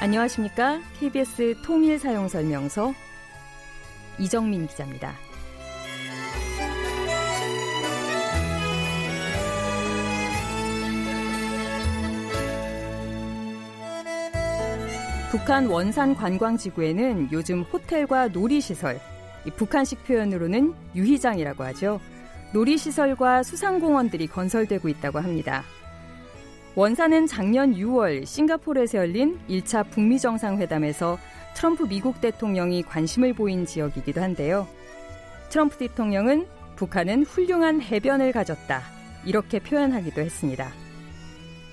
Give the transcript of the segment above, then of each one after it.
안녕하십니까? KBS 통일 사용 설명서 이정민 기자입니다. 북한 원산 관광지구에는 요즘 호텔과 놀이시설, 북한식 표현으로는 유희장이라고 하죠. 놀이시설과 수상공원들이 건설되고 있다고 합니다. 원사는 작년 6월 싱가포르에서 열린 1차 북미 정상회담에서 트럼프 미국 대통령이 관심을 보인 지역이기도 한데요. 트럼프 대통령은 북한은 훌륭한 해변을 가졌다. 이렇게 표현하기도 했습니다.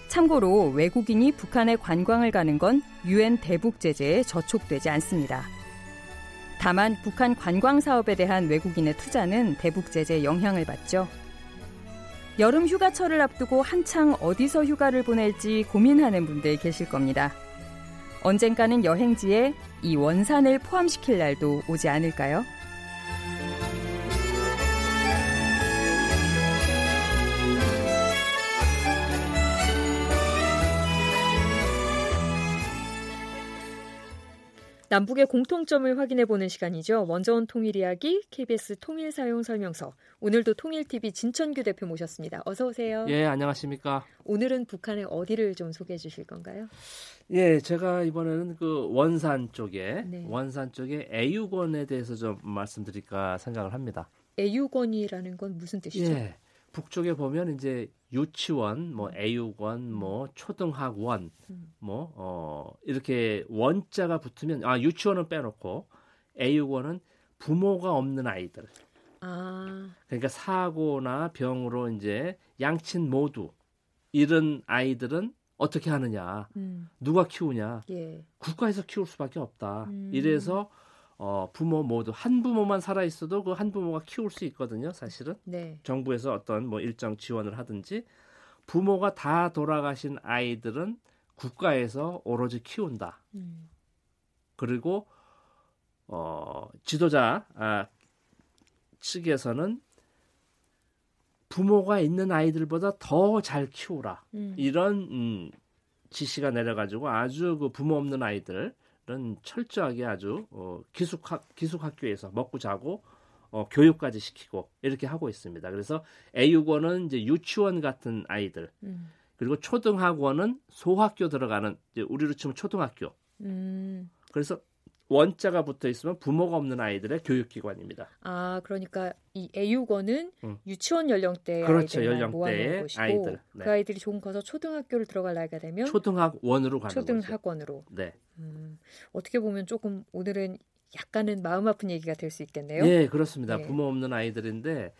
참고로 외국인이 북한에 관광을 가는 건 유엔 대북 제재에 저촉되지 않습니다. 다만 북한 관광 사업에 대한 외국인의 투자는 대북 제재 영향을 받죠. 여름 휴가철을 앞두고 한창 어디서 휴가를 보낼지 고민하는 분들 계실 겁니다. 언젠가는 여행지에 이 원산을 포함시킬 날도 오지 않을까요? 남북의 공통점을 확인해 보는 시간이죠. 온 통일 이야기 KBS 통일 사용 설명서. 오늘도 통일TV 진천규 대표 모셨습니다. 어서 오세요. 예, 안녕하십니까? 오늘은 북한의 어디를 좀 소개해 주실 건가요? 예, 제가 이번에는 그 원산 쪽에 네. 원산 쪽에 애유권에 대해서 좀 말씀드릴까 생각을 합니다. 애유권이라는 건 무슨 뜻이죠? 예. 북쪽에 보면 이제 유치원, 뭐 애육원, 뭐 초등학원, 음. 뭐 어, 이렇게 원자가 붙으면 아 유치원은 빼놓고 애육원은 부모가 없는 아이들. 아. 그러니까 사고나 병으로 이제 양친 모두 이런 아이들은 어떻게 하느냐, 음. 누가 키우냐, 예. 국가에서 키울 수밖에 없다. 음. 이래서 어, 부모 모두 한 부모만 살아 있어도 그 한 부모가 키울 수 있거든요, 사실은. 네. 정부에서 어떤 뭐 일정 지원을 하든지 부모가 다 돌아가신 아이들은 국가에서 오로지 키운다. 음. 그리고 어, 지도자 아, 측에서는 부모가 있는 아이들보다 더 잘 키우라. 음. 이런 음, 지시가 내려가지고 아주 그 부모 없는 아이들 은 철저하게 아주 어, 기숙학 기숙학교에서 먹고 자고 어, 교육까지 시키고 이렇게 하고 있습니다. 그래서 애육원은 이제 유치원 같은 아이들 음. 그리고 초등학원은 소학교 들어가는 이제 우리로 치면 초등학교. 음. 그래서 원자가 붙어 있으면 부모가 없는 아이들의 교육기관입니다. 아, 그러니까 이 애육원은 음. 유치원 연령대 그렇죠, 연령대의 아이들. 네. 그 아이들이 조금 커서 초등학교를 들어갈 나이가 되면 초등학원으로 가는 초등학원으로. 거죠. 네. 음, 어떻게 보면 조금 오늘은 약간은 마음 아픈 얘기가 될 수 있겠네요. 예, 그렇습니다. 네. 부모 없는 아이들인데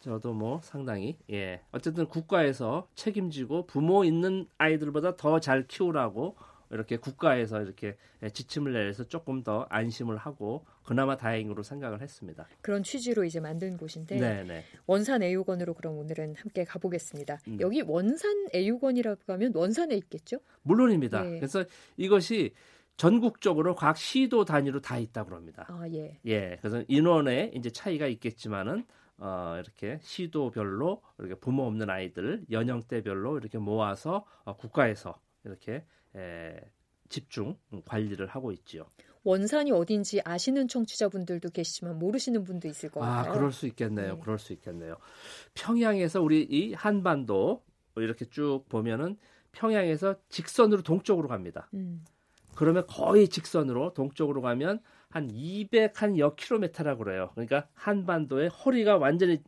저도 뭐 상당히 예 어쨌든 국가에서 책임지고 부모 있는 아이들보다 더 잘 키우라고 이렇게 국가에서 이렇게 지침을 내서 조금 더 안심을 하고 그나마 다행으로 생각을 했습니다. 그런 취지로 이제 만든 곳인데 네네. 원산 애육원으로 그럼 오늘은 함께 가보겠습니다. 음. 여기 원산 애육원이라고 하면 원산에 있겠죠? 물론입니다. 네. 그래서 이것이 전국적으로 각 시도 단위로 다 있다고 합니다. 아, 예. 예. 그래서 인원에 이제 차이가 있겠지만은 어, 이렇게 시도별로 이렇게 부모 없는 아이들 연령대별로 이렇게 모아서 어, 국가에서 이렇게 에, 집중 관리를 하고 있지요. 원산이 어딘지 아시는 청취자분들도 계시지만 모르시는 분도 있을 것 아, 같아요. 아, 그럴 수 있겠네요. 네. 그럴 수 있겠네요. 평양에서 우리 이 한반도 이렇게 쭉 보면은 평양에서 직선으로 동쪽으로 갑니다. 음. 그러면 거의 직선으로 동쪽으로 가면 한 200한 킬로미터라고 그래요. 그러니까 한반도의 허리가 완전히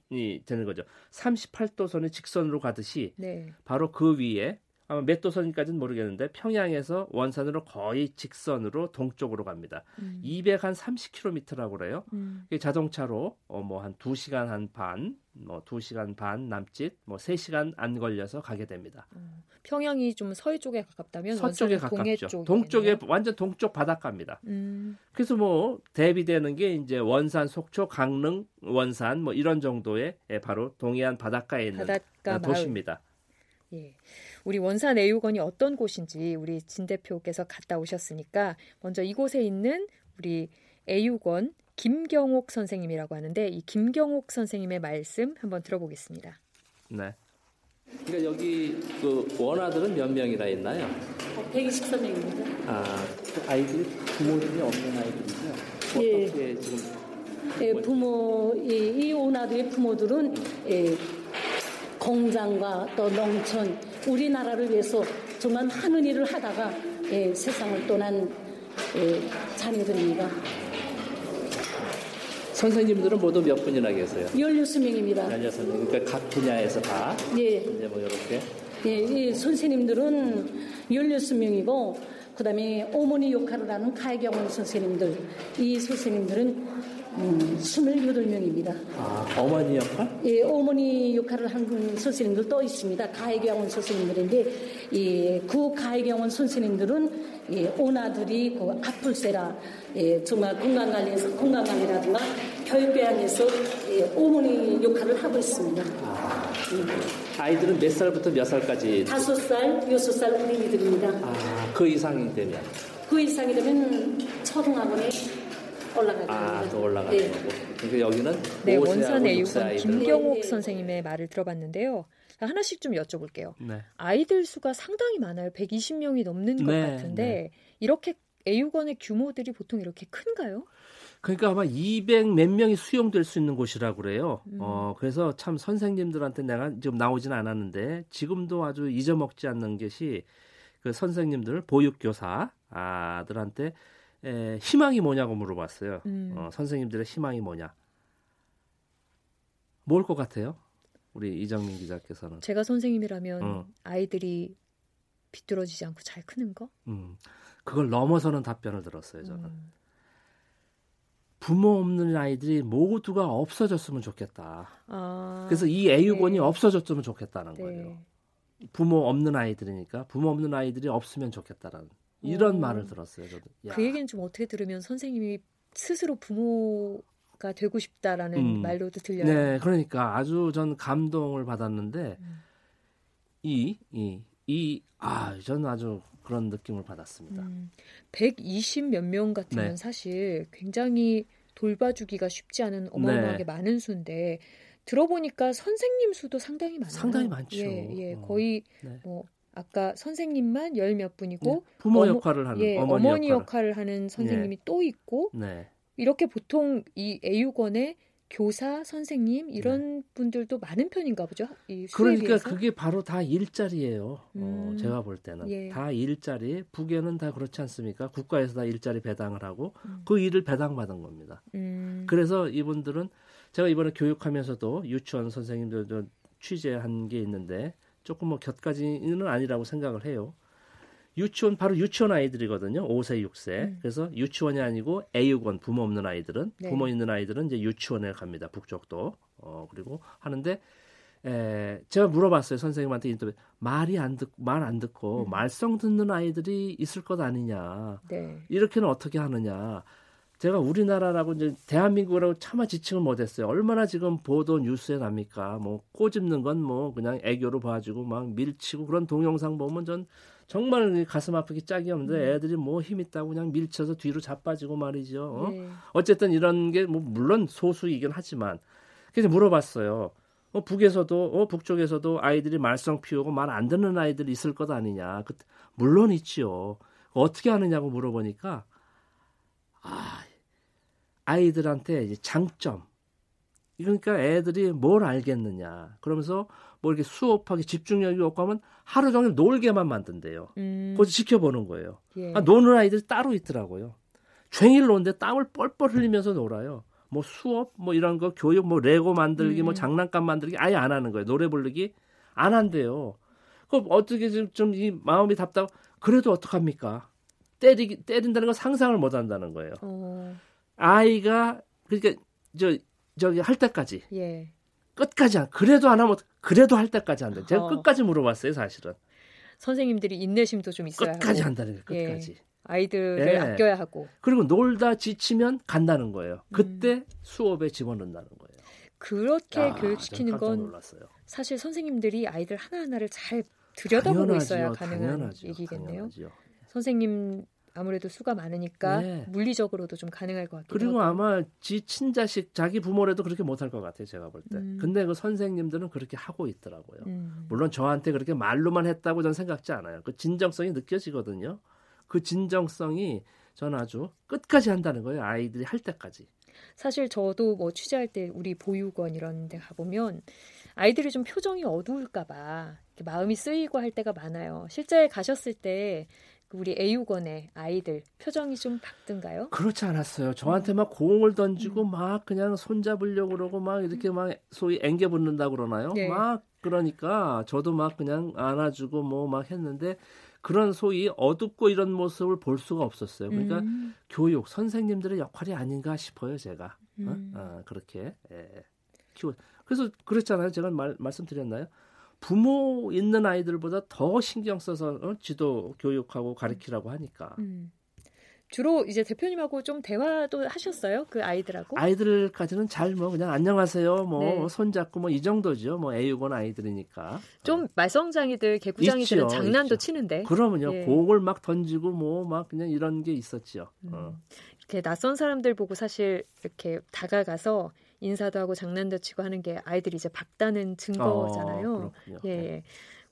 되는 거죠. 38도선의 직선으로 가듯이 네. 바로 그 위에 아마 몇 도선까지는 모르겠는데 평양에서 원산으로 거의 직선으로 동쪽으로 갑니다. 음. 200한 30km라고 그래요. 음. 자동차로 어, 뭐한 2시간 한 반, 뭐 2시간 반 남짓, 뭐 3시간 안 걸려서 가게 됩니다. 음. 평양이 좀 서해 쪽에 가깝다면 서쪽에 가깝죠. 동쪽에 완전 동쪽 바닷가입니다. 음. 그래서 뭐 대비되는 게 이제 원산, 속초, 강릉, 원산 뭐 이런 정도의 예, 바로 동해안 바닷가에 있는 바닷가 도시입니다. 예. 우리 원산 애육원이 어떤 곳인지 우리 진 대표께서 갔다 오셨으니까 먼저 이곳에 있는 우리 애육원 김경옥 선생님이라고 하는데 이 김경옥 선생님의 말씀 한번 들어보겠습니다. 네. 그러니까 여기 그 원아들은 몇 명이나 있나요? 123명입니다. 아, 그 아이들이 부모님이 없는 아이들이죠? 예. 어떻게 지금 예, 부모, 이, 이 오나드의 부모들은 예, 공장과 또 농촌, 우리나라를 위해서 정말 많은 일을 하다가 예, 세상을 떠난 예, 자녀들입니다. 선생님들은 모두 몇 분이나 계세요? 16명입니다. 16명. 그러니까 각 분야에서 다 예, 이제 뭐 이렇게 예, 이 선생님들은 16명이고, 그 다음에 어머니 역할을 하는 가해경원 선생님들, 이 선생님들은 음, 28명입니다. 아, 어머니 역할? 예, 어머니 역할을 한 선생님들 또 있습니다. 가해경원 선생님들인데, 예, 그 가해경원 선생님들은 예, 오나들이 그 아플세라, 예, 정말 건강관리에서 건강관리라든가 교육배양에서 예, 어머니 역할을 하고 있습니다. 아이들은 몇 살부터 몇 살까지? 다섯 살, 여섯 살 어린이들입니다. 아, 그 이상이 되면 그 이상이 되면 초등학원에 됩니다. 아, 또 올라가는 네. 거고. 그러니까 여기는 네, 5세하고 원산 6세 애육원 아이들. 김경옥. 선생님의 말을 들어봤는데요. 하나씩 좀 여쭤볼게요. 네. 아이들 수가 상당히 많아요. 120명이 넘는 것 네, 같은데 네. 이렇게 애육원의 규모들이 보통 이렇게 큰가요? 그러니까 아마 200 몇 명이 수용될 수 있는 곳이라고 그래요. 음. 어, 그래서 참 선생님들한테 내가 지금 나오진 않았는데 지금도 아주 잊어먹지 않는 것이 그 선생님들 보육교사 아들한테 에, 희망이 뭐냐고 물어봤어요. 음. 어, 선생님들의 희망이 뭐냐? 뭘 것 같아요? 우리 이정민 기자께서는. 제가 선생님이라면 어. 아이들이 비뚤어지지 않고 잘 크는 거? 음, 그걸 넘어서는 답변을 들었어요. 저는. 음. 부모 없는 아이들이 모두가 없어졌으면 좋겠다. 아, 그래서 이 애육원이 네. 없어졌으면 좋겠다는 네. 거예요. 부모 없는 아이들이니까 부모 없는 아이들이 없으면 좋겠다라는 이런 오. 말을 들었어요. 저도. 야. 그 얘기는 좀 어떻게 들으면 선생님이 스스로 부모가 되고 싶다라는 음. 말로도 들려요. 네, 그러니까 아주 전 감동을 받았는데 음. 이 이 이 아, 저는 아주 그런 느낌을 받았습니다. 음, 120 몇 명 같으면 네. 사실 굉장히 돌봐주기가 쉽지 않은 어마어마하게 네. 많은 수인데 들어보니까 선생님 수도 상당히 많아요. 상당히 많죠. 예, 예, 어. 거의 네. 뭐 아까 선생님만 열 몇 분이고 네, 부모 어머- 역할을 하는 예, 어머니, 어머니, 역할을. 역할을 하는 선생님이 또 있고 네. 이렇게 보통 이 애육원에 교사, 선생님 이런 분들도 많은 편인가 보죠. 이 네. 그러니까 비해서. 그게 바로 다 일자리예요. 어, 음. 제가 볼 때는 예. 다 일자리. 북에는 다 그렇지 않습니까? 국가에서 다 일자리 배당을 하고 음. 그 일을 배당받은 겁니다. 음, 그래서 이분들은 제가 이번에 교육하면서도 유치원 선생님들도 취재한 게 있는데 조금 뭐 곁가지는 아니라고 생각을 해요. 유치원 바로 유치원 아이들이거든요. 5세, 6세. 음. 그래서 유치원이 아니고 애육원 부모 없는 아이들은 네. 부모 있는 아이들은 이제 유치원에 갑니다. 북쪽도. 어 그리고 하는데 에, 제가 물어봤어요. 선생님한테 인터뷰. 말이 안 듣고 말 안 듣고 음. 말썽 듣는 아이들이 있을 것 아니냐. 네. 이렇게는 어떻게 하느냐. 제가 우리나라라고 이제 대한민국이라고 차마 지칭을 못했어요. 얼마나 지금 보도 뉴스에 납니까? 뭐 꼬집는 건 뭐 그냥 애교로 봐주고 막 밀치고 그런 동영상 보면 전 정말 가슴 아프기 짝이 없는데 애들이 뭐 힘 있다고 그냥 밀쳐서 뒤로 자빠지고 말이죠. 어? 네. 어쨌든 이런 게 뭐 물론 소수이긴 하지만 그래서 물어봤어요. 어, 북에서도 어, 북쪽에서도 아이들이 말썽 피우고 말 안 듣는 아이들이 있을 것 아니냐. 그, 물론 있지요. 어떻게 하느냐고 물어보니까 아, 아이들한테 이제 장점. 그러니까 애들이 뭘 알겠느냐. 그러면서 뭐 이렇게 수업하기 집중력이 없고 하면 하루 종일 놀게만 만든대요. 음, 그거 지켜보는 거예요. 예. 아, 노는 아이들이 따로 있더라고요. 종일 노는데 땀을 뻘뻘 흘리면서 놀아요. 뭐 수업, 뭐 이런 거 교육, 뭐 레고 만들기, 뭐 음. 장난감 만들기 아예 안 하는 거예요. 노래 부르기 안 한대요. 그럼 어떻게 좀이 마음이 답답? 그래도 어떡합니까? 때리기 때린다는 건 상상을 못 한다는 거예요. 어, 아이가 그러니까 저 저기 할 때까지 예. 끝까지 안 그래도 안 하면 그래도 할 때까지 한다. 제가 어. 끝까지 물어봤어요, 사실은. 선생님들이 인내심도 좀 있어야 끝까지 하고 한다는 거예요. 끝까지. 아이들을 예. 아껴야 하고 그리고 놀다 지치면 간다는 거예요. 음. 그때 수업에 집어넣는다는 거예요. 그렇게 야, 교육시키는 전 깜짝 건 놀랐어요. 사실 선생님들이 아이들 하나하나를 잘 들여다보고 당연하지요, 있어야 가능한 당연하지요, 얘기겠네요. 당연하지요. 선생님 아무래도 수가 많으니까 네. 물리적으로도 좀 가능할 것 같기도 그리고 하고. 아마 지 친자식 자기 부모라도 그렇게 못할 것 같아요. 제가 볼 때. 음. 근데 그 선생님들은 그렇게 하고 있더라고요. 음. 물론 저한테 그렇게 말로만 했다고 저는 생각지 않아요. 그 진정성이 느껴지거든요. 그 진정성이 저는 아주 끝까지 한다는 거예요. 아이들이 할 때까지. 사실 저도 뭐 취재할 때 우리 보육원 이런 데 가보면 아이들이 좀 표정이 어두울까봐 마음이 쓰이고 할 때가 많아요. 실제 가셨을 때 우리 애육원의 아이들 표정이 좀 밝든가요? 그렇지 않았어요. 저한테 막 공을 던지고 음. 막 그냥 손잡으려고 그러고 막 이렇게 막 소위 앵겨 붙는다 그러나요? 네. 막 그러니까 저도 막 그냥 안아주고 뭐 막 했는데 그런 소위 어둡고 이런 모습을 볼 수가 없었어요. 그러니까 음. 교육 선생님들의 역할이 아닌가 싶어요, 제가. 어? 음. 어? 어, 그렇게 예. 키워. 그래서 그랬잖아요. 제가 말, 말씀드렸나요? 부모 있는 아이들보다 더 신경 써서 어? 지도 교육하고 가르치라고 하니까. 음. 주로 이제 대표님하고 좀 대화도 하셨어요? 그 아이들하고? 아이들까지는 잘 뭐 그냥 안녕하세요, 뭐 네. 손잡고 뭐 이 정도죠. 뭐 애육원 아이들이니까. 좀 어. 말썽장이들, 개구장이들은 장난도 있죠. 치는데. 그러면요, 예. 공을 막 던지고 뭐 막 그냥 이런 게 있었죠. 음. 어. 이렇게 낯선 사람들 보고 사실 이렇게 다가가서 인사도 하고 장난도 치고 하는 게 아이들이 이제 밝다는 증거잖아요. 어, 예. 네.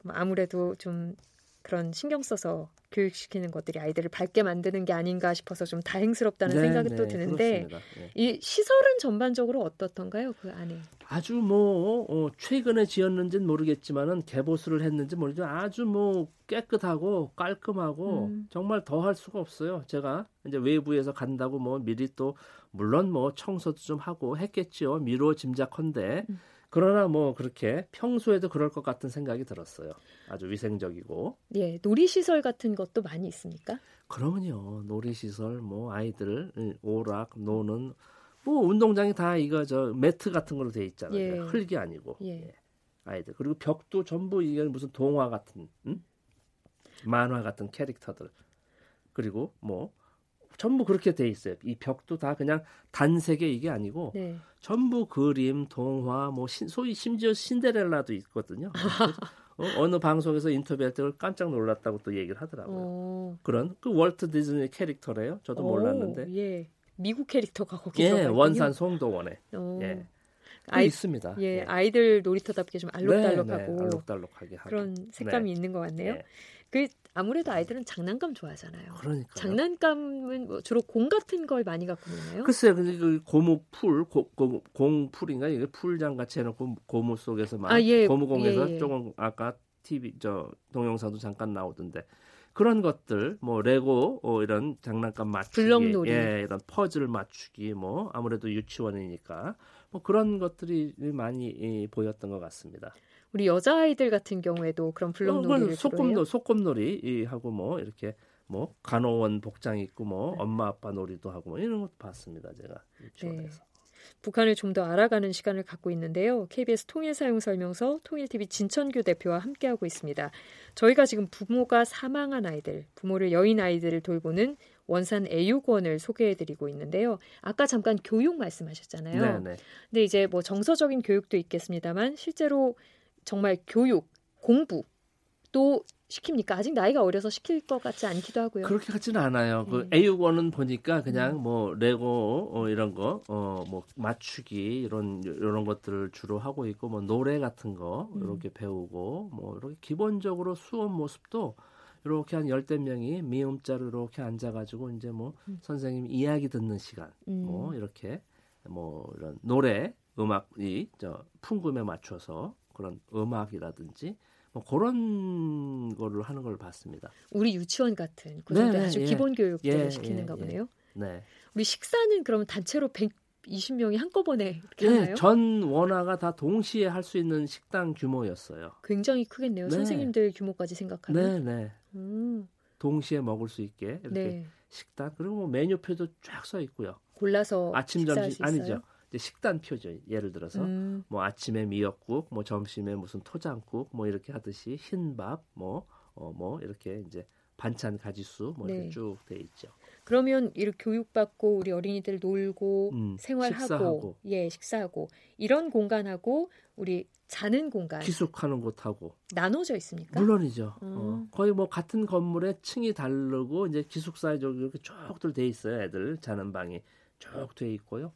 아무래도 좀 그런 신경 써서 교육시키는 것들이 아이들을 밝게 만드는 게 아닌가 싶어서 좀 다행스럽다는 네, 생각이 네, 또 드는데 네. 이 시설은 전반적으로 어떻던가요 그 안에? 아주 뭐 어, 최근에 지었는지는 모르겠지만은 개보수를 했는지 모르지만 아주 뭐 깨끗하고 깔끔하고 음. 정말 더 할 수가 없어요. 제가 이제 외부에서 간다고 뭐 미리 또 물론 뭐 청소도 좀 하고 했겠죠. 미로 짐작컨대. 음. 그러나 뭐 그렇게 평소에도 그럴 것 같은 생각이 들었어요. 아주 위생적이고. 예, 놀이시설 같은 것도 많이 있습니까? 그러면요. 놀이시설, 뭐 아이들 오락, 노는 뭐 운동장이 다 이거 저 매트 같은 걸로 돼 있잖아요. 예. 흙이 아니고. 예. 예. 아이들 그리고 벽도 전부 이게 무슨 동화 같은, 응? 만화 같은 캐릭터들. 그리고 뭐 전부 그렇게 돼 있어요. 이 벽도 다 그냥 단색의 이게 아니고 네. 전부 그림, 동화, 뭐 신, 소위 심지어 신데렐라도 있거든요. 어, 느 방송에서 인터뷰할 때 깜짝 놀랐다고 또 얘기를 하더라고요. 오. 그런 그 월트 디즈니 캐릭터래요. 저도 오, 몰랐는데. 예. 미국 캐릭터가 거기 예, 원산 송도원에. 예. 아이, 있습니다. 예, 예, 아이들 놀이터답게 좀 알록달록하고 네, 네, 알록달록하게 그런 색감이 네. 있는 것 같네요. 네. 그 아무래도 아이들은 장난감 좋아하잖아요. 그러니까 장난감은 뭐 주로 공 같은 걸 많이 갖고 노나요? 글쎄요, 근데 그 고무 풀, 고, 고, 공 풀인가 이게 풀장 같이 해놓고 고무 속에서 막 아, 예. 고무공에서 예, 예. 조금 아까 TV 저 동영상도 잠깐 나오던데 그런 것들 뭐 레고 어, 이런 장난감 맞추기, 블럭놀이. 예, 이런 퍼즐 맞추기 뭐 아무래도 유치원이니까 뭐 그런 것들이 많이 예, 보였던 것 같습니다. 우리 여자 아이들 같은 경우에도 그런 블록놀이를 어, 소꿉놀 소꿉놀이 하고 뭐 이렇게 뭐 간호원 복장 입고 뭐 네. 엄마 아빠 놀이도 하고 뭐 이런 것도 봤습니다 제가 유치원에서. 네. 북한을 좀 더 알아가는 시간을 갖고 있는데요. KBS 통일 사용 설명서 통일TV 진천규 대표와 함께하고 있습니다. 저희가 지금 부모가 사망한 아이들, 부모를 여인 아이들을 돌보는 원산 애육원을 소개해드리고 있는데요. 아까 잠깐 교육 말씀하셨잖아요. 네네. 근데 이제 뭐 정서적인 교육도 있겠습니다만 실제로 정말 교육, 공부 또 시킵니까? 아직 나이가 어려서 시킬 것 같지 않기도 하고요. 그렇게 같지는 않아요. 그 네. 그 애육원은 보니까 그냥 음. 뭐 레고 어, 이런 거, 어, 뭐 맞추기 이런 이런 것들을 주로 하고 있고 뭐 노래 같은 거 음. 이렇게 배우고 뭐 이렇게 기본적으로 수업 모습도 이렇게 한 열댓 명이 미음자로 이렇게 앉아가지고 이제 뭐 음. 선생님 이야기 듣는 시간, 음. 뭐 이렇게 뭐 이런 노래 음악이 저 풍금에 맞춰서 그런 음악이라든지 뭐 그런 거를 하는 걸 봤습니다. 우리 유치원 같은 그 정도 네, 아주 예. 기본 교육들을 예, 시키는가 예, 예, 보네요. 네. 우리 식사는 그러면 단체로 120명이 한꺼번에 이렇게 네, 하나요? 전 원화가 다 동시에 할 수 있는 식당 규모였어요. 굉장히 크겠네요. 네. 선생님들 규모까지 생각하면. 네, 네. 음. 동시에 먹을 수 있게 이렇게 네. 식당 그리고 뭐 메뉴표도 쫙 써 있고요. 골라서 아침 점심 아니죠. 식단표죠. 예를 들어서 음. 뭐 아침에 미역국, 뭐 점심에 무슨 토장국, 뭐 이렇게 하듯이 흰밥, 뭐 어, 뭐 이렇게 이제 반찬 가지수 뭐 이렇게 네. 쭉돼 있죠. 그러면 이렇게 교육받고 우리 어린이들 놀고 음, 생활하고 식사하고. 예 식사하고 이런 공간하고 우리 자는 공간 기숙하는 곳하고 나눠져 있습니까? 물론이죠. 음. 어, 거의 뭐 같은 건물에 층이 다르고 이제 기숙사에 이렇게 쭉들 돼 있어요. 애들 자는 방이 쭉 돼 있고요.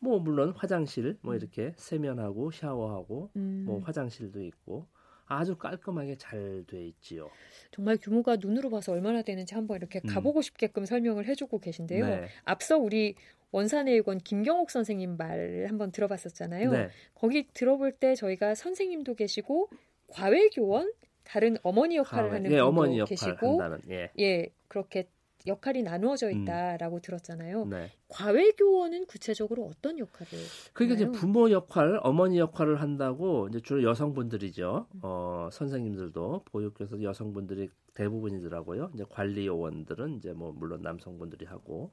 뭐 물론 화장실 뭐 음. 이렇게 세면하고 샤워하고 음. 뭐 화장실도 있고 아주 깔끔하게 잘 돼 있지요. 정말 규모가 눈으로 봐서 얼마나 되는지 한번 이렇게 음. 가보고 싶게끔 설명을 해주고 계신데요. 네. 앞서 우리 원산의관 김경옥 선생님 말 한번 들어봤었잖아요. 네. 거기 들어볼 때 저희가 선생님도 계시고 과외 교원 다른 어머니 역할을 과외. 하는 예, 분도 어머니 계시고 한다는, 예. 예 그렇게 역할이 나누어져 음. 있다라고 음. 들었잖아요. 네. 과외 교원은 구체적으로 어떤 역할을? 그게 이제 부모 역할, 어머니 역할을 한다고 이제 주로 여성분들이죠. 음. 어, 선생님들도 보육교사 여성분들이 대부분이더라고요. 이제 관리 요원들은 이제 뭐 물론 남성분들이 하고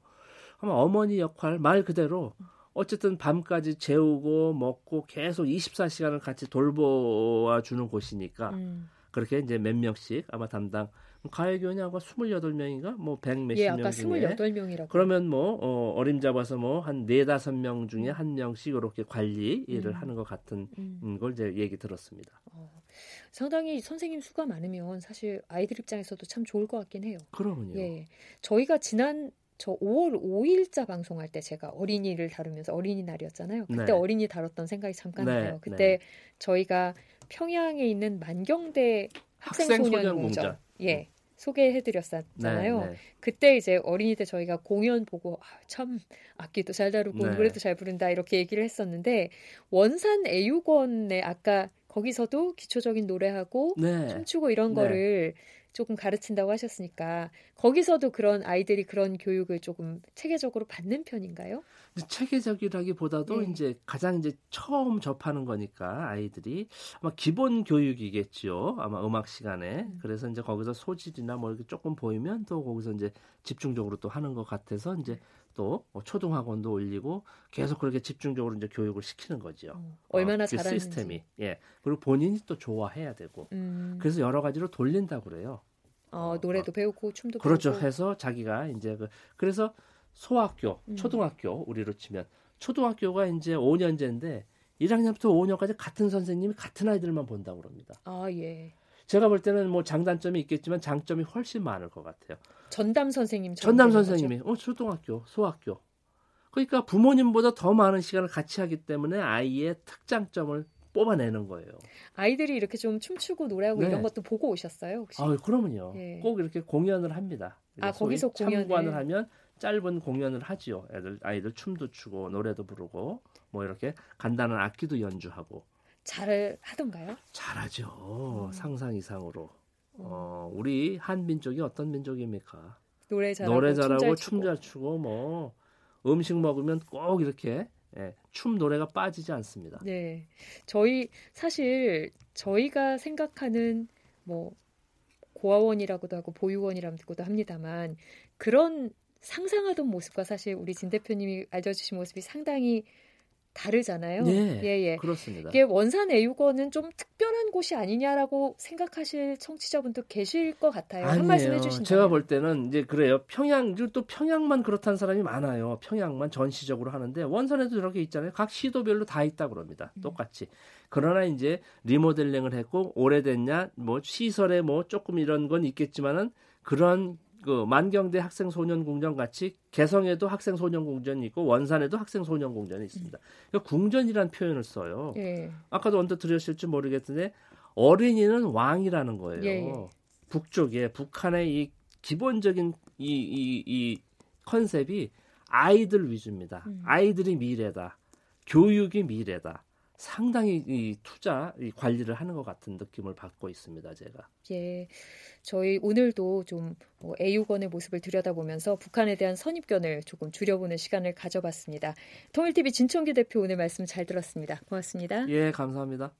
아마 어머니 역할 말 그대로 어쨌든 밤까지 재우고 먹고 계속 24시간을 같이 돌보아 주는 곳이니까 음. 그렇게 이제 몇 명씩 아마 담당 아마 28명인가 뭐 100 몇십 예, 명 중에 28명이라고. 그러면 뭐 어, 어림잡아서 뭐한 4, 5명 중에 한 명씩 이렇게 관리 일을 음. 하는 것 같은 음. 걸 이제 얘기 들었습니다. 어, 상당히 선생님 수가 많으면 사실 아이들 입장에서도 참 좋을 것 같긴 해요. 그러군요. 예. 저희가 지난 저 5월 5일자 방송할 때 제가 어린이를 다루면서 어린이날이었잖아요. 그때 네. 어린이 다뤘던 생각이 잠깐 네. 나요. 그때 네. 저희가 평양에 있는 만경대 학생소년공전 예 음. 소개해드렸었잖아요. 네, 네. 그때 이제 어린이 때 저희가 공연 보고 아, 참 악기도 잘 다루고 네. 노래도 잘 부른다 이렇게 얘기를 했었는데 원산 애육원에 아까 거기서도 기초적인 노래하고 네. 춤추고 이런 네. 거를 조금 가르친다고 하셨으니까 거기서도 그런 아이들이 그런 교육을 조금 체계적으로 받는 편인가요? 체계적이라기보다도 네. 이제 가장 이제 처음 접하는 거니까 아이들이 아마 기본 교육이겠죠. 아마 음악 시간에 음. 그래서 이제 거기서 소질이나 뭐 이렇게 조금 보이면 또 거기서 이제 집중적으로 또 하는 것 같아서 이제 또뭐 초등학원도 올리고 계속 그렇게 집중적으로 이제 교육을 시키는 거죠. 어, 얼마나 어, 그 잘하는지. 시스템이 예 그리고 본인이 또 좋아해야 되고 음. 그래서 여러 가지로 돌린다 그래요. 어, 어 노래도 어, 배우고 춤도 그렇죠. 배우고. 해서 자기가 이제 그 그래서 소학교, 음. 초등학교 우리로 치면 초등학교가 이제 5년제인데 1학년부터 5년까지 같은 선생님이 같은 아이들만 본다고 그럽니다. 아 예. 제가 볼 때는 뭐 장단점이 있겠지만 장점이 훨씬 많을 것 같아요. 전담 선생님 전담 선생님이 어 초등학교, 소학교. 그러니까 부모님보다 더 많은 시간을 같이 하기 때문에 아이의 특장점을 뽑아내는 거예요. 아이들이 이렇게 좀 춤추고 노래하고 네. 이런 것도 보고 오셨어요, 혹시? 아, 그러면요. 예. 꼭 이렇게 공연을 합니다. 아, 거기서 공연을 참관을 하면 짧은 공연을 하지요. 애들 아이들 춤도 추고 노래도 부르고 뭐 이렇게 간단한 악기도 연주하고 잘 하던가요? 잘하죠. 음. 상상 이상으로. 음. 어, 우리 한 민족이 어떤 민족입니까? 노래 잘하고, 노래 잘하고 춤 잘 추고 뭐 음식 먹으면 꼭 이렇게 예, 춤 노래가 빠지지 않습니다. 네, 저희 사실 저희가 생각하는 뭐 고아원이라고도 하고 보육원이라고도 합니다만 그런 상상하던 모습과 사실 우리 진 대표님이 알려주신 모습이 상당히 다르잖아요. 예, 예, 예. 그렇습니다. 이게 원산 애육원은 좀 특별한 곳이 아니냐라고 생각하실 청취자분도 계실 것 같아요. 아니에요. 한 말씀 해주신다. 제가 볼 때는 이제 그래요. 평양 또 평양만 그렇다는 사람이 많아요. 평양만 전시적으로 하는데 원산에도 이렇게 있잖아요. 각 시도별로 다 있다 그럽니다. 음. 똑같이. 그러나 이제 리모델링을 했고 오래됐냐, 뭐 시설에 뭐 조금 이런 건 있겠지만은 그런 그 만경대 학생 소년 궁전 같이 개성에도 학생 소년 궁전이 있고 원산에도 학생 소년 궁전이 있습니다. 그러니까 궁전이라는 표현을 써요. 예. 아까도 언뜻 들으실지 모르겠는데 어린이는 왕이라는 거예요. 예, 예. 북쪽에 북한의 이 기본적인 이, 이, 이 컨셉이 아이들 위주입니다. 음. 아이들이 미래다. 교육이 미래다. 상당히 이 투자 이 관리를 하는 것 같은 느낌을 받고 있습니다. 제가. 예, 저희 오늘도 좀뭐 애육원의 모습을 들여다보면서 북한에 대한 선입견을 조금 줄여보는 시간을 가져봤습니다. 통일TV 진청규 대표 오늘 말씀 잘 들었습니다. 고맙습니다. 예, 감사합니다.